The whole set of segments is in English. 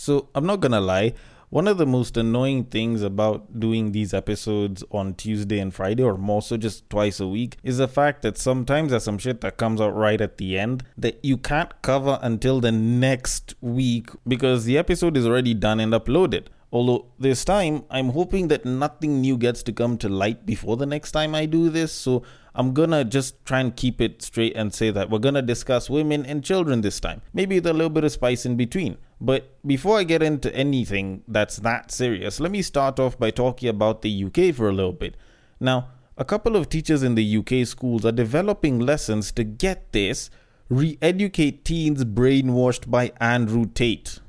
So I'm not gonna lie, one of the most annoying things about doing these episodes on Tuesday and Friday, or more so just twice a week, is the fact that sometimes there's some shit that comes out right at the end that you can't cover until the next week because the episode is already done and uploaded. Although this time, I'm hoping that nothing new gets to come to light before the next time I do this, so I'm gonna just try and keep it straight and say that we're gonna discuss women and children this time. Maybe with a little bit of spice in between. But before I get into anything that's that serious, let me start off by talking about the UK for a little bit. Now, a couple of teachers in the UK schools are developing lessons to get this re educate teens brainwashed by Andrew Tate.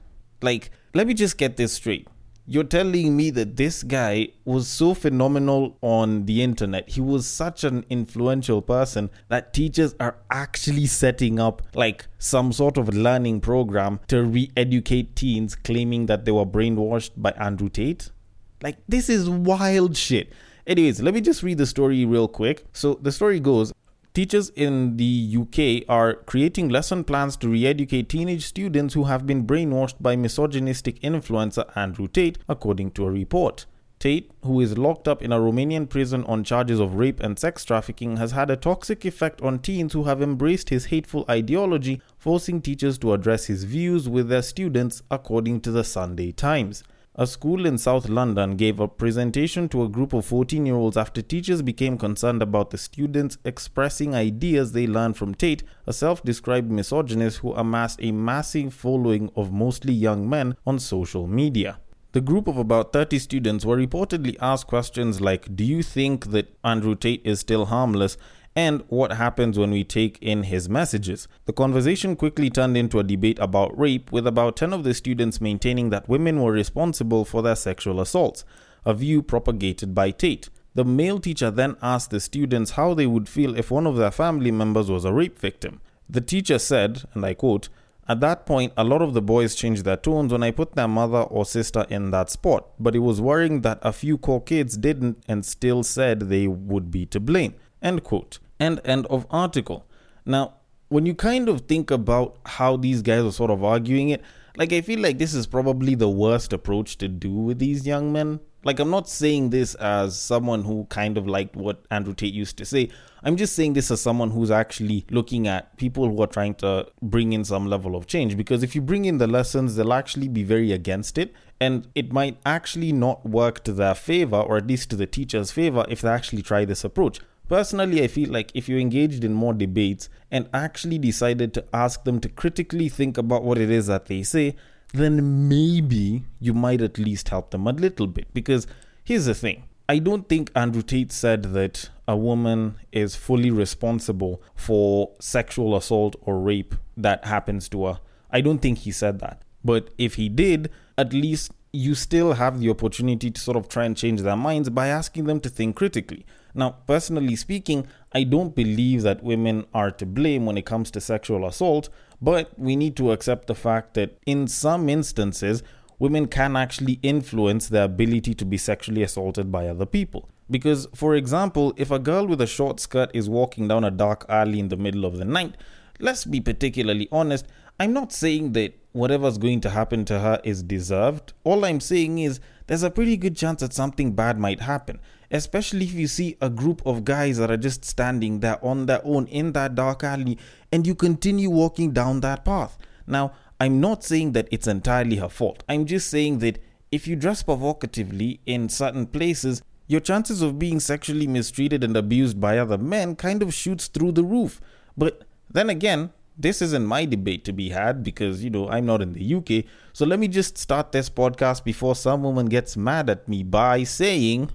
Like, let me just get this straight you're telling me that this guy was so phenomenal on the internet. He was such an influential person that teachers are actually setting up like some sort of learning program to re educate teens claiming that they were brainwashed by Andrew Tate. Like, this is wild shit. Anyways, let me just read the story real quick. So, the story goes Teachers in the UK are creating lesson plans to re educate teenage students who have been brainwashed by misogynistic influencer Andrew Tate, according to a report. Tate, who is locked up in a Romanian prison on charges of rape and sex trafficking, has had a toxic effect on teens who have embraced his hateful ideology, forcing teachers to address his views with their students, according to the Sunday Times. A school in South London gave a presentation to a group of 14 year olds after teachers became concerned about the students expressing ideas they learned from Tate, a self described misogynist who amassed a massive following of mostly young men on social media. The group of about 30 students were reportedly asked questions like Do you think that Andrew Tate is still harmless? And what happens when we take in his messages. The conversation quickly turned into a debate about rape, with about 10 of the students maintaining that women were responsible for their sexual assaults, a view propagated by Tate. The male teacher then asked the students how they would feel if one of their family members was a rape victim. The teacher said, and I quote, at that point, a lot of the boys changed their tones when I put their mother or sister in that spot, but it was worrying that a few core kids didn't and still said they would be to blame. End quote. End end of article. Now, when you kind of think about how these guys are sort of arguing it, like I feel like this is probably the worst approach to do with these young men. Like I'm not saying this as someone who kind of liked what Andrew Tate used to say. I'm just saying this as someone who's actually looking at people who are trying to bring in some level of change. Because if you bring in the lessons, they'll actually be very against it. And it might actually not work to their favor, or at least to the teacher's favor, if they actually try this approach. Personally, I feel like if you engaged in more debates and actually decided to ask them to critically think about what it is that they say, then maybe you might at least help them a little bit. Because here's the thing I don't think Andrew Tate said that a woman is fully responsible for sexual assault or rape that happens to her. I don't think he said that. But if he did, at least you still have the opportunity to sort of try and change their minds by asking them to think critically. Now, personally speaking, I don't believe that women are to blame when it comes to sexual assault, but we need to accept the fact that in some instances, women can actually influence their ability to be sexually assaulted by other people. Because, for example, if a girl with a short skirt is walking down a dark alley in the middle of the night, let's be particularly honest, I'm not saying that whatever's going to happen to her is deserved. All I'm saying is there's a pretty good chance that something bad might happen, especially if you see a group of guys that are just standing there on their own in that dark alley and you continue walking down that path. Now, I'm not saying that it's entirely her fault. I'm just saying that if you dress provocatively in certain places, your chances of being sexually mistreated and abused by other men kind of shoots through the roof. But then again, this isn't my debate to be had because, you know, I'm not in the UK. So let me just start this podcast before some woman gets mad at me by saying.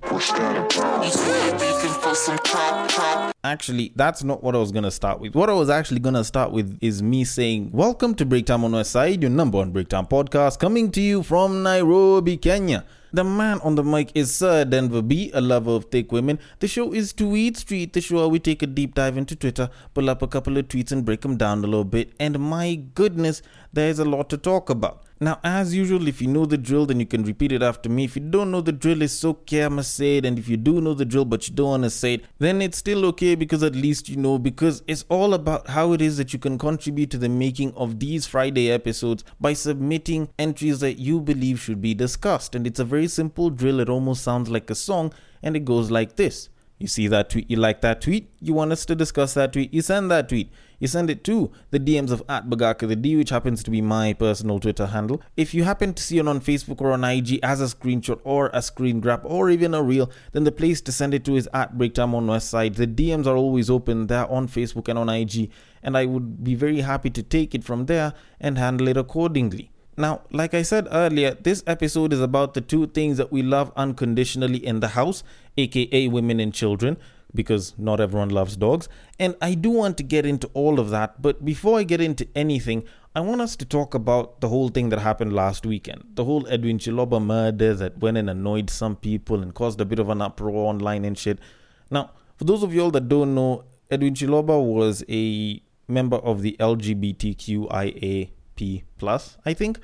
Actually, that's not what I was gonna start with. What I was actually gonna start with is me saying, Welcome to Breaktime on West Side, your number one Breaktime podcast, coming to you from Nairobi, Kenya. The man on the mic is Sir Denver B, a lover of thick women. The show is Tweet Street, the show where we take a deep dive into Twitter, pull up a couple of tweets and break them down a little bit. And my goodness, there's a lot to talk about. Now, as usual, if you know the drill, then you can repeat it after me. If you don't know the drill, it's okay, I must say it. And if you do know the drill, but you don't want to say it, then it's still okay because at least you know, because it's all about how it is that you can contribute to the making of these Friday episodes by submitting entries that you believe should be discussed. And it's a very simple drill, it almost sounds like a song, and it goes like this. You see that tweet, you like that tweet, you want us to discuss that tweet, you send that tweet. You send it to the DMs of at Bagaka the D, which happens to be my personal Twitter handle. If you happen to see it on Facebook or on IG as a screenshot or a screen grab or even a reel, then the place to send it to is at Breaktime on West Side. The DMs are always open there on Facebook and on IG, and I would be very happy to take it from there and handle it accordingly. Now, like I said earlier, this episode is about the two things that we love unconditionally in the house, aka women and children, because not everyone loves dogs. And I do want to get into all of that, but before I get into anything, I want us to talk about the whole thing that happened last weekend. The whole Edwin Chiloba murder that went and annoyed some people and caused a bit of an uproar online and shit. Now, for those of y'all that don't know, Edwin Chiloba was a member of the LGBTQIA plus, I think.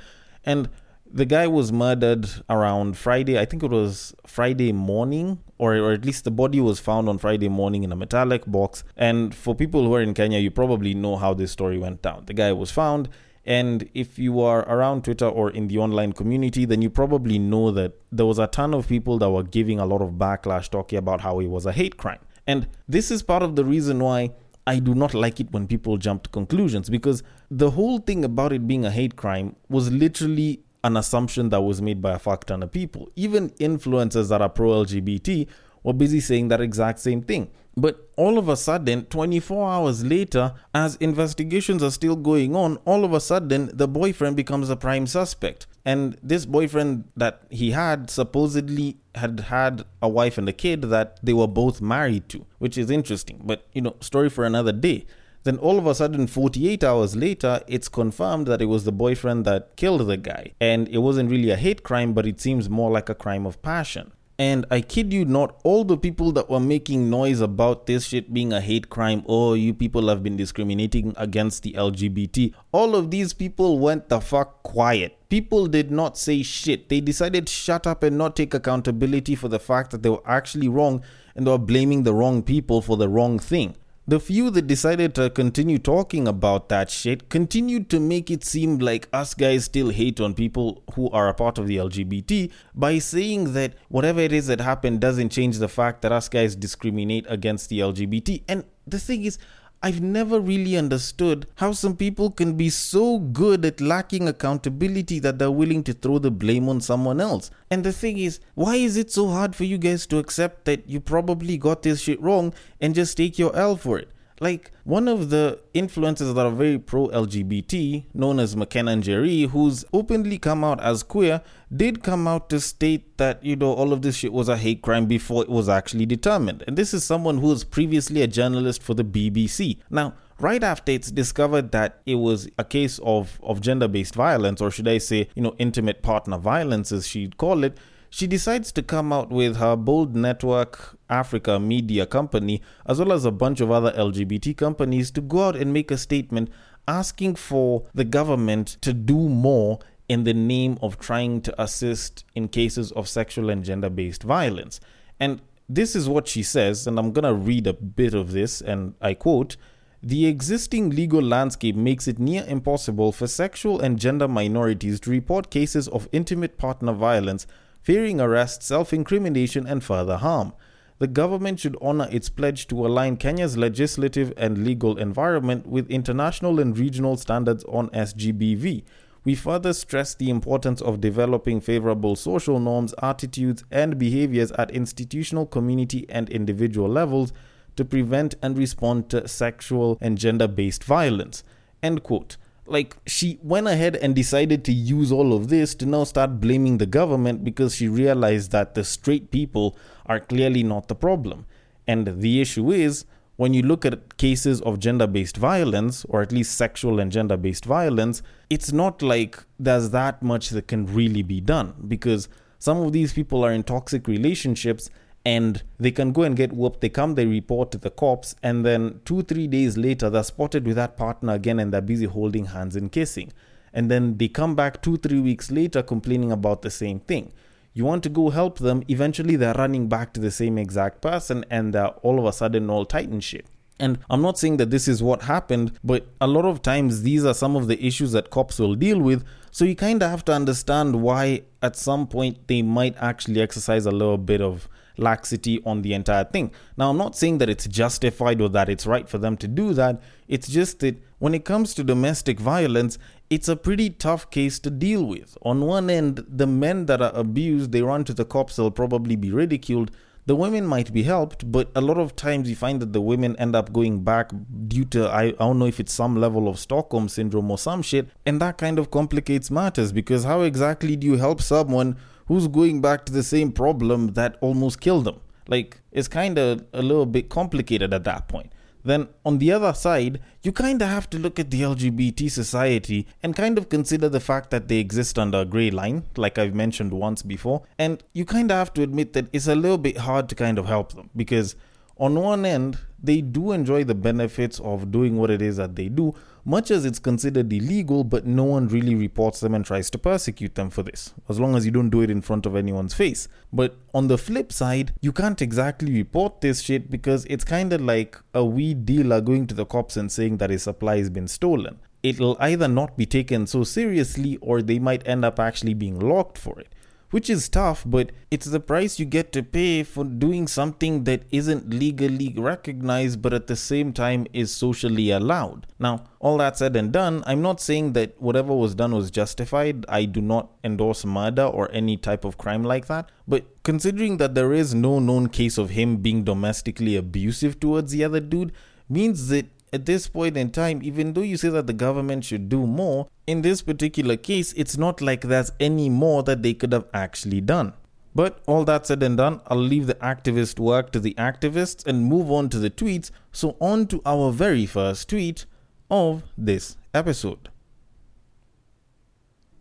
And the guy was murdered around Friday. I think it was Friday morning, or, or at least the body was found on Friday morning in a metallic box. And for people who are in Kenya, you probably know how this story went down. The guy was found. And if you are around Twitter or in the online community, then you probably know that there was a ton of people that were giving a lot of backlash talking about how it was a hate crime. And this is part of the reason why I do not like it when people jump to conclusions because the whole thing about it being a hate crime was literally an assumption that was made by a fuck ton of people. Even influencers that are pro LGBT were busy saying that exact same thing. But all of a sudden, 24 hours later, as investigations are still going on, all of a sudden the boyfriend becomes a prime suspect. And this boyfriend that he had supposedly had had a wife and a kid that they were both married to, which is interesting. But, you know, story for another day. Then all of a sudden, 48 hours later, it's confirmed that it was the boyfriend that killed the guy. And it wasn't really a hate crime, but it seems more like a crime of passion. And I kid you not, all the people that were making noise about this shit being a hate crime, oh, you people have been discriminating against the LGBT, all of these people went the fuck quiet. People did not say shit. They decided shut up and not take accountability for the fact that they were actually wrong and they were blaming the wrong people for the wrong thing. The few that decided to continue talking about that shit continued to make it seem like us guys still hate on people who are a part of the LGBT by saying that whatever it is that happened doesn't change the fact that us guys discriminate against the LGBT. And the thing is, I've never really understood how some people can be so good at lacking accountability that they're willing to throw the blame on someone else. And the thing is, why is it so hard for you guys to accept that you probably got this shit wrong and just take your L for it? Like one of the influencers that are very pro LGBT, known as Makena Njeri, who's openly come out as queer, did come out to state that, you know, all of this shit was a hate crime before it was actually determined. And this is someone who was previously a journalist for the BBC. Now, right after it's discovered that it was a case of, of gender based violence, or should I say, you know, intimate partner violence, as she'd call it, she decides to come out with her Bold Network Africa media company, as well as a bunch of other LGBT companies, to go out and make a statement asking for the government to do more in the name of trying to assist in cases of sexual and gender based violence. And this is what she says, and I'm going to read a bit of this, and I quote The existing legal landscape makes it near impossible for sexual and gender minorities to report cases of intimate partner violence fearing arrest, self incrimination, and further harm. The government should honor its pledge to align Kenya's legislative and legal environment with international and regional standards on SGBV. We further stress the importance of developing favorable social norms, attitudes, and behaviors at institutional, community, and individual levels to prevent and respond to sexual and gender based violence. End quote like she went ahead and decided to use all of this to now start blaming the government because she realized that the straight people are clearly not the problem. And the issue is when you look at cases of gender based violence, or at least sexual and gender based violence, it's not like there's that much that can really be done because some of these people are in toxic relationships and they can go and get whooped. They come, they report to the cops, and then two, three days later, they're spotted with that partner again and they're busy holding hands and kissing. and then they come back two, three weeks later complaining about the same thing. You want to go help them, eventually they're running back to the same exact person and they're all of a sudden all tight and shit. And I'm not saying that this is what happened, but a lot of times these are some of the issues that cops will deal with. So you kind of have to understand why at some point they might actually exercise a little bit of laxity on the entire thing. Now, I'm not saying that it's justified or that it's right for them to do that. It's just that when it comes to domestic violence, it's a pretty tough case to deal with. On one end, the men that are abused, they run to the cops, they'll probably be ridiculed. The women might be helped, but a lot of times you find that the women end up going back due to, I, I don't know if it's some level of Stockholm syndrome or some shit, and that kind of complicates matters because how exactly do you help someone who's going back to the same problem that almost killed them. Like, it's kind of a little bit complicated at that point. Then, on the other side, you kind of have to look at the LGBT society and kind of consider the fact that they exist under a grey line, like I've mentioned once before. And you kind of have to admit that it's a little bit hard to kind of help them because, on one end, they do enjoy the benefits of doing what it is that they do, much as it's considered illegal, but no one really reports them and tries to persecute them for this, as long as you don't do it in front of anyone's face. But on the flip side, you can't exactly report this shit because it's kind of like a weed dealer going to the cops and saying that his supply has been stolen. It'll either not be taken so seriously or they might end up actually being locked for it which is tough, but it's the price you get to pay for doing something that isn't legally recognized but at the same time is socially allowed. Now, all that said and done, I'm not saying that whatever was done was justified. I do not endorse murder or any type of crime like that. But considering that there is no known case of him being domestically abusive towards the other dude, means that at this point in time, even though you say that the government should do more, in this particular case, it's not like there's any more that they could have actually done. But all that said and done, I'll leave the activist work to the activists and move on to the tweets. So, on to our very first tweet of this episode.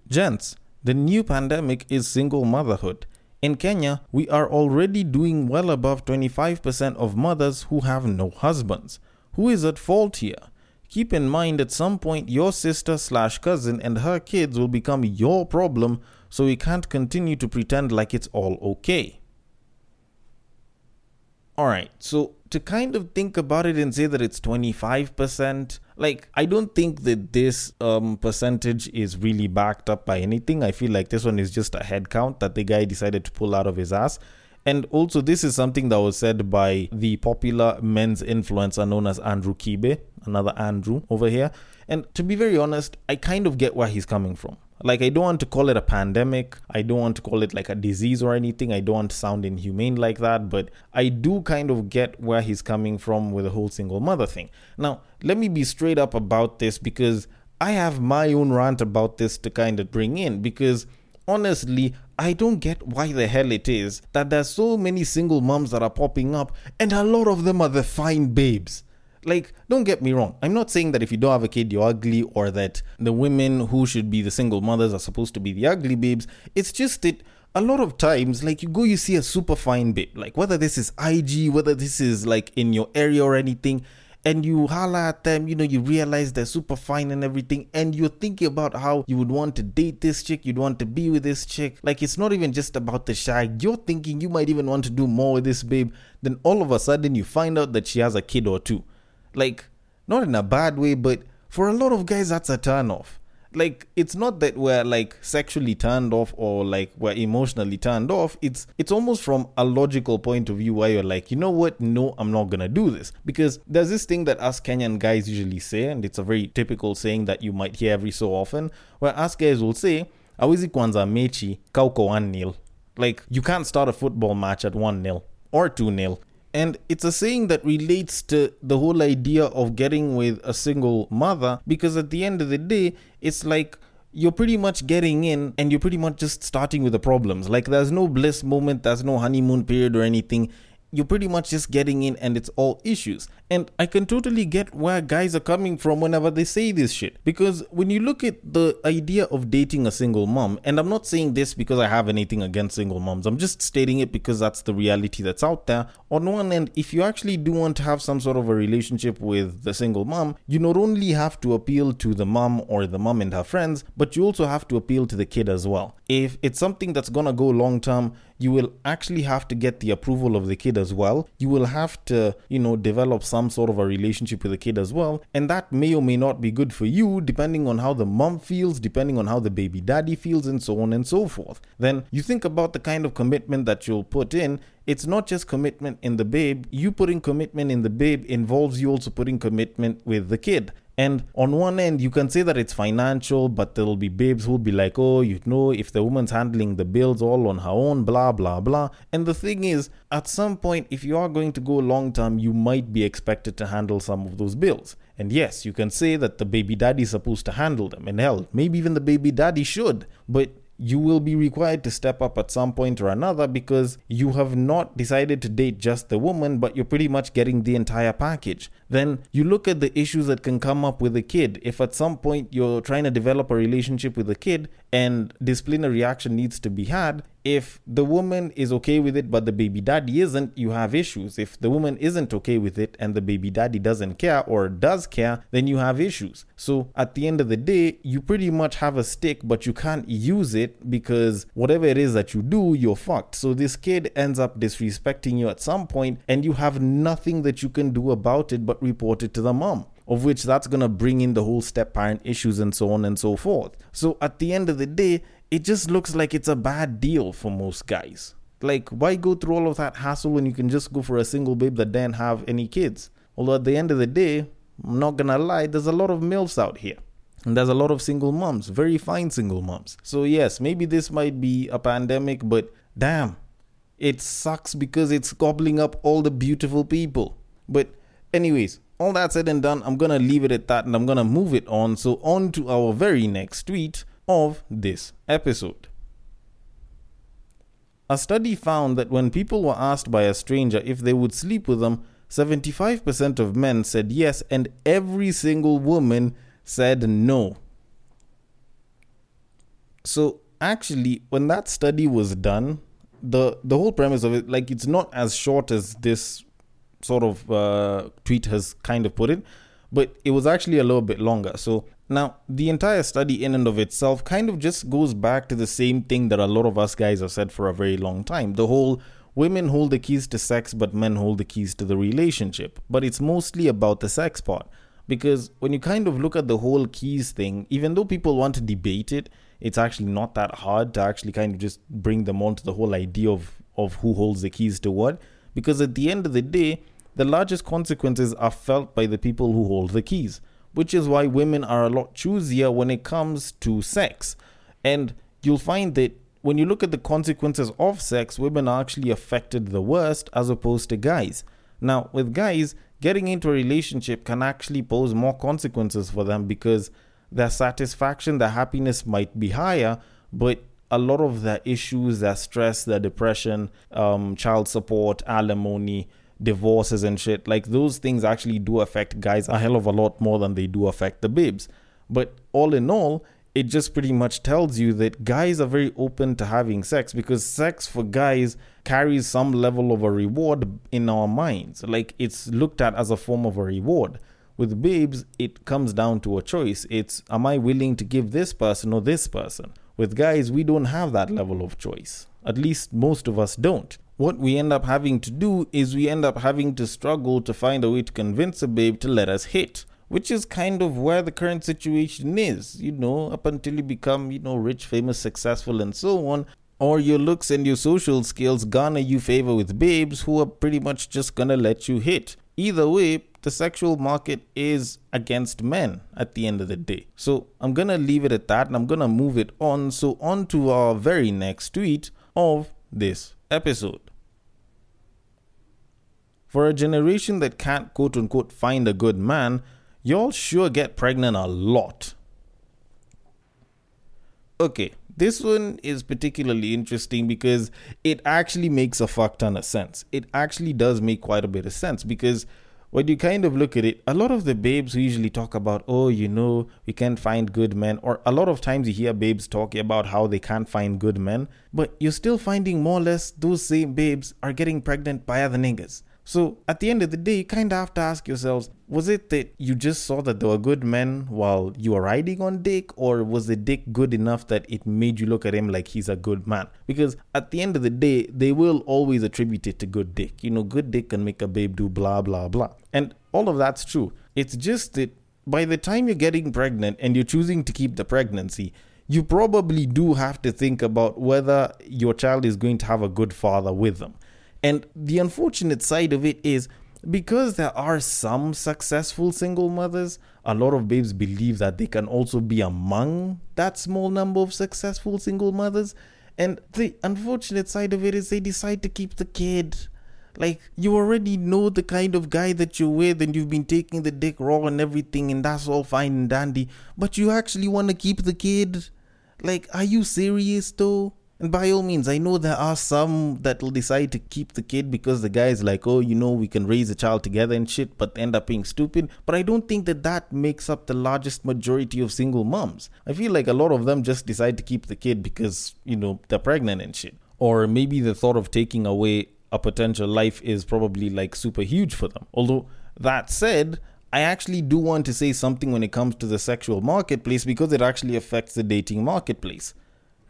Gents, the new pandemic is single motherhood. In Kenya, we are already doing well above 25% of mothers who have no husbands. Who is at fault here? Keep in mind at some point your sister slash cousin and her kids will become your problem, so we can't continue to pretend like it's all okay. Alright, so to kind of think about it and say that it's 25%, like I don't think that this um, percentage is really backed up by anything. I feel like this one is just a head count that the guy decided to pull out of his ass. And also, this is something that was said by the popular men's influencer known as Andrew Kibe, another Andrew over here. And to be very honest, I kind of get where he's coming from. Like, I don't want to call it a pandemic. I don't want to call it like a disease or anything. I don't want to sound inhumane like that. But I do kind of get where he's coming from with the whole single mother thing. Now, let me be straight up about this because I have my own rant about this to kind of bring in. Because honestly, I don't get why the hell it is that there's so many single moms that are popping up, and a lot of them are the fine babes. Like, don't get me wrong. I'm not saying that if you don't have a kid, you're ugly, or that the women who should be the single mothers are supposed to be the ugly babes. It's just that a lot of times, like, you go, you see a super fine babe, like, whether this is IG, whether this is like in your area or anything, and you holla at them, you know, you realize they're super fine and everything, and you're thinking about how you would want to date this chick, you'd want to be with this chick. Like, it's not even just about the shag. You're thinking you might even want to do more with this babe. Then all of a sudden, you find out that she has a kid or two. Like, not in a bad way, but for a lot of guys, that's a turn off like it's not that we're like sexually turned off or like we're emotionally turned off. It's it's almost from a logical point of view where you're like you know what? No i'm not gonna do this. Because there's this thing that us kenyan guys usually say and it's a very typical saying that you might hear every so often where us guys will say awezi kwanza mechi kauko 1 nil. Like you can't start a football match at 1 nil or 2 nil and it's a saying that relates to the whole idea of getting with a single mother because at the end of the day, it's like you're pretty much getting in and you're pretty much just starting with the problems. Like there's no bliss moment, there's no honeymoon period or anything. You're pretty much just getting in and it's all issues. And I can totally get where guys are coming from whenever they say this shit. Because when you look at the idea of dating a single mom, and I'm not saying this because I have anything against single moms, I'm just stating it because that's the reality that's out there. On one end, if you actually do want to have some sort of a relationship with the single mom, you not only have to appeal to the mom or the mom and her friends, but you also have to appeal to the kid as well. If it's something that's gonna go long term, you will actually have to get the approval of the kid as well. You will have to, you know, develop some sort of a relationship with the kid as well. And that may or may not be good for you, depending on how the mom feels, depending on how the baby daddy feels, and so on and so forth. Then you think about the kind of commitment that you'll put in. It's not just commitment in the babe. You putting commitment in the babe involves you also putting commitment with the kid. And on one end, you can say that it's financial, but there'll be babes who'll be like, oh, you know, if the woman's handling the bills all on her own, blah, blah, blah. And the thing is, at some point, if you are going to go long term, you might be expected to handle some of those bills. And yes, you can say that the baby daddy is supposed to handle them. And hell, maybe even the baby daddy should. But you will be required to step up at some point or another because you have not decided to date just the woman, but you're pretty much getting the entire package. Then you look at the issues that can come up with a kid. If at some point you're trying to develop a relationship with a kid and disciplinary action needs to be had, if the woman is okay with it but the baby daddy isn't, you have issues. If the woman isn't okay with it and the baby daddy doesn't care or does care, then you have issues. So at the end of the day, you pretty much have a stick, but you can't use it because whatever it is that you do, you're fucked. So this kid ends up disrespecting you at some point and you have nothing that you can do about it but report it to the mom of which that's going to bring in the whole step parent issues and so on and so forth. So at the end of the day, it just looks like it's a bad deal for most guys. Like, why go through all of that hassle when you can just go for a single babe that didn't have any kids? Although at the end of the day, I'm not gonna lie, there's a lot of MILFs out here. And there's a lot of single moms, very fine single moms. So, yes, maybe this might be a pandemic, but damn, it sucks because it's gobbling up all the beautiful people. But, anyways, all that said and done, I'm gonna leave it at that and I'm gonna move it on. So, on to our very next tweet of this episode. A study found that when people were asked by a stranger if they would sleep with them, 75% of men said yes, and every single woman said no. So, actually, when that study was done, the the whole premise of it, like, it's not as short as this sort of uh, tweet has kind of put it, but it was actually a little bit longer. So now, the entire study, in and of itself, kind of just goes back to the same thing that a lot of us guys have said for a very long time. The whole women hold the keys to sex, but men hold the keys to the relationship. But it's mostly about the sex part. Because when you kind of look at the whole keys thing, even though people want to debate it, it's actually not that hard to actually kind of just bring them on to the whole idea of, of who holds the keys to what. Because at the end of the day, the largest consequences are felt by the people who hold the keys which is why women are a lot choosier when it comes to sex. And you'll find that when you look at the consequences of sex, women are actually affected the worst as opposed to guys. Now, with guys, getting into a relationship can actually pose more consequences for them because their satisfaction, their happiness might be higher, but a lot of their issues, their stress, their depression, um, child support, alimony, divorces and shit, like those things actually do affect guys a hell of a lot more than they do affect the babes. But all in all, it just pretty much tells you that guys are very open to having sex because sex for guys carries some level of a reward in our minds. Like it's looked at as a form of a reward. With babes, it comes down to a choice. It's am I willing to give this person or this person? With guys, we don't have that level of choice. At least most of us don't what we end up having to do is we end up having to struggle to find a way to convince a babe to let us hit which is kind of where the current situation is you know up until you become you know rich famous successful and so on or your looks and your social skills garner you favor with babes who are pretty much just gonna let you hit either way the sexual market is against men at the end of the day. So I'm gonna leave it at that and I'm gonna move it on. So, on to our very next tweet of this episode. For a generation that can't quote unquote find a good man, y'all sure get pregnant a lot. Okay, This one is particularly interesting because it actually makes a fuck ton of sense. It actually does make quite a bit of sense because when you kind of look at it, a lot of the babes who usually talk about, oh, you know, we can't find good men, or a lot of times you hear babes talking about how they can't find good men, but you're still finding more or less those same babes are getting pregnant by other niggas. So at the end of the day, you kind of have to ask yourselves was it that you just saw that there were good men while you were riding on Dick, or was the Dick good enough that it made you look at him like he's a good man? Because at the end of the day, they will always attribute it to good Dick. You know, good Dick can make a babe do blah, blah, blah. And all of that's true. It's just that by the time you're getting pregnant and you're choosing to keep the pregnancy, you probably do have to think about whether your child is going to have a good father with them. And the unfortunate side of it is because there are some successful single mothers, a lot of babes believe that they can also be among that small number of successful single mothers. And the unfortunate side of it is they decide to keep the kid. Like, you already know the kind of guy that you're with, and you've been taking the dick raw and everything, and that's all fine and dandy, but you actually want to keep the kid? Like, are you serious though? And by all means, I know there are some that will decide to keep the kid because the guy is like, oh, you know, we can raise a child together and shit, but end up being stupid. But I don't think that that makes up the largest majority of single moms. I feel like a lot of them just decide to keep the kid because, you know, they're pregnant and shit. Or maybe the thought of taking away a potential life is probably like super huge for them. Although, that said, I actually do want to say something when it comes to the sexual marketplace because it actually affects the dating marketplace.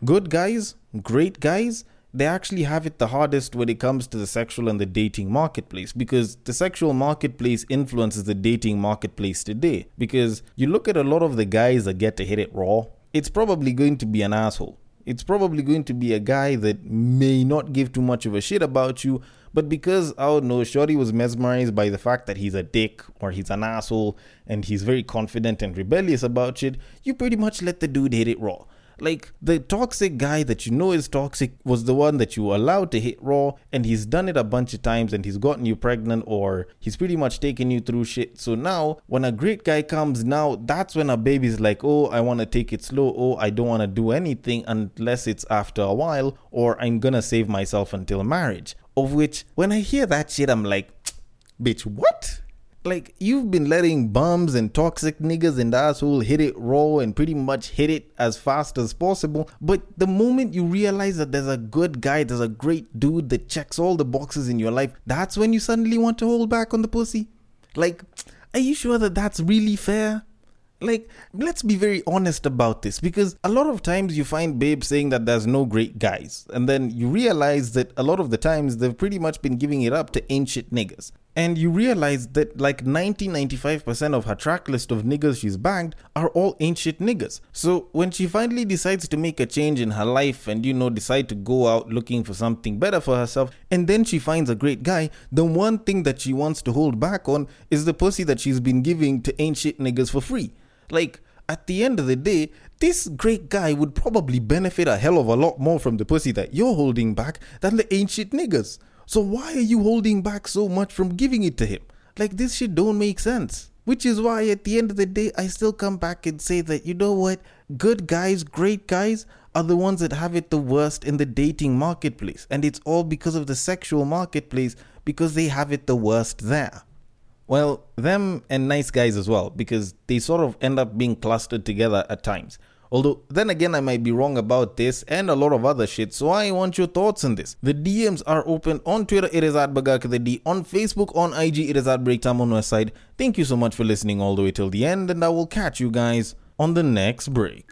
Good guys, great guys, they actually have it the hardest when it comes to the sexual and the dating marketplace because the sexual marketplace influences the dating marketplace today. Because you look at a lot of the guys that get to hit it raw, it's probably going to be an asshole. It's probably going to be a guy that may not give too much of a shit about you, but because, I don't know, Shorty was mesmerized by the fact that he's a dick or he's an asshole and he's very confident and rebellious about shit, you pretty much let the dude hit it raw. Like the toxic guy that you know is toxic was the one that you allowed to hit raw, and he's done it a bunch of times and he's gotten you pregnant or he's pretty much taken you through shit. So now, when a great guy comes, now that's when a baby's like, oh, I want to take it slow. Oh, I don't want to do anything unless it's after a while, or I'm gonna save myself until marriage. Of which, when I hear that shit, I'm like, bitch, what? Like you've been letting bums and toxic niggas and asshole hit it raw and pretty much hit it as fast as possible. But the moment you realize that there's a good guy, there's a great dude that checks all the boxes in your life, that's when you suddenly want to hold back on the pussy. Like, are you sure that that's really fair? Like, let's be very honest about this because a lot of times you find babes saying that there's no great guys, and then you realize that a lot of the times they've pretty much been giving it up to ancient niggas. And you realize that like 90 95% of her track list of niggas she's banged are all ancient niggas. So when she finally decides to make a change in her life and you know decide to go out looking for something better for herself, and then she finds a great guy, the one thing that she wants to hold back on is the pussy that she's been giving to ancient niggas for free. Like, at the end of the day, this great guy would probably benefit a hell of a lot more from the pussy that you're holding back than the ancient niggas. So why are you holding back so much from giving it to him? Like this shit don't make sense. Which is why at the end of the day, I still come back and say that you know what? Good guys, great guys are the ones that have it the worst in the dating marketplace. And it's all because of the sexual marketplace because they have it the worst there. Well, them and nice guys as well, because they sort of end up being clustered together at times. Although, then again, I might be wrong about this and a lot of other shit, so I want your thoughts on this. The DMs are open on Twitter, it is at BagakaTheD, on Facebook, on IG, it is at Breaktime on Westside. Thank you so much for listening all the way till the end, and I will catch you guys on the next break.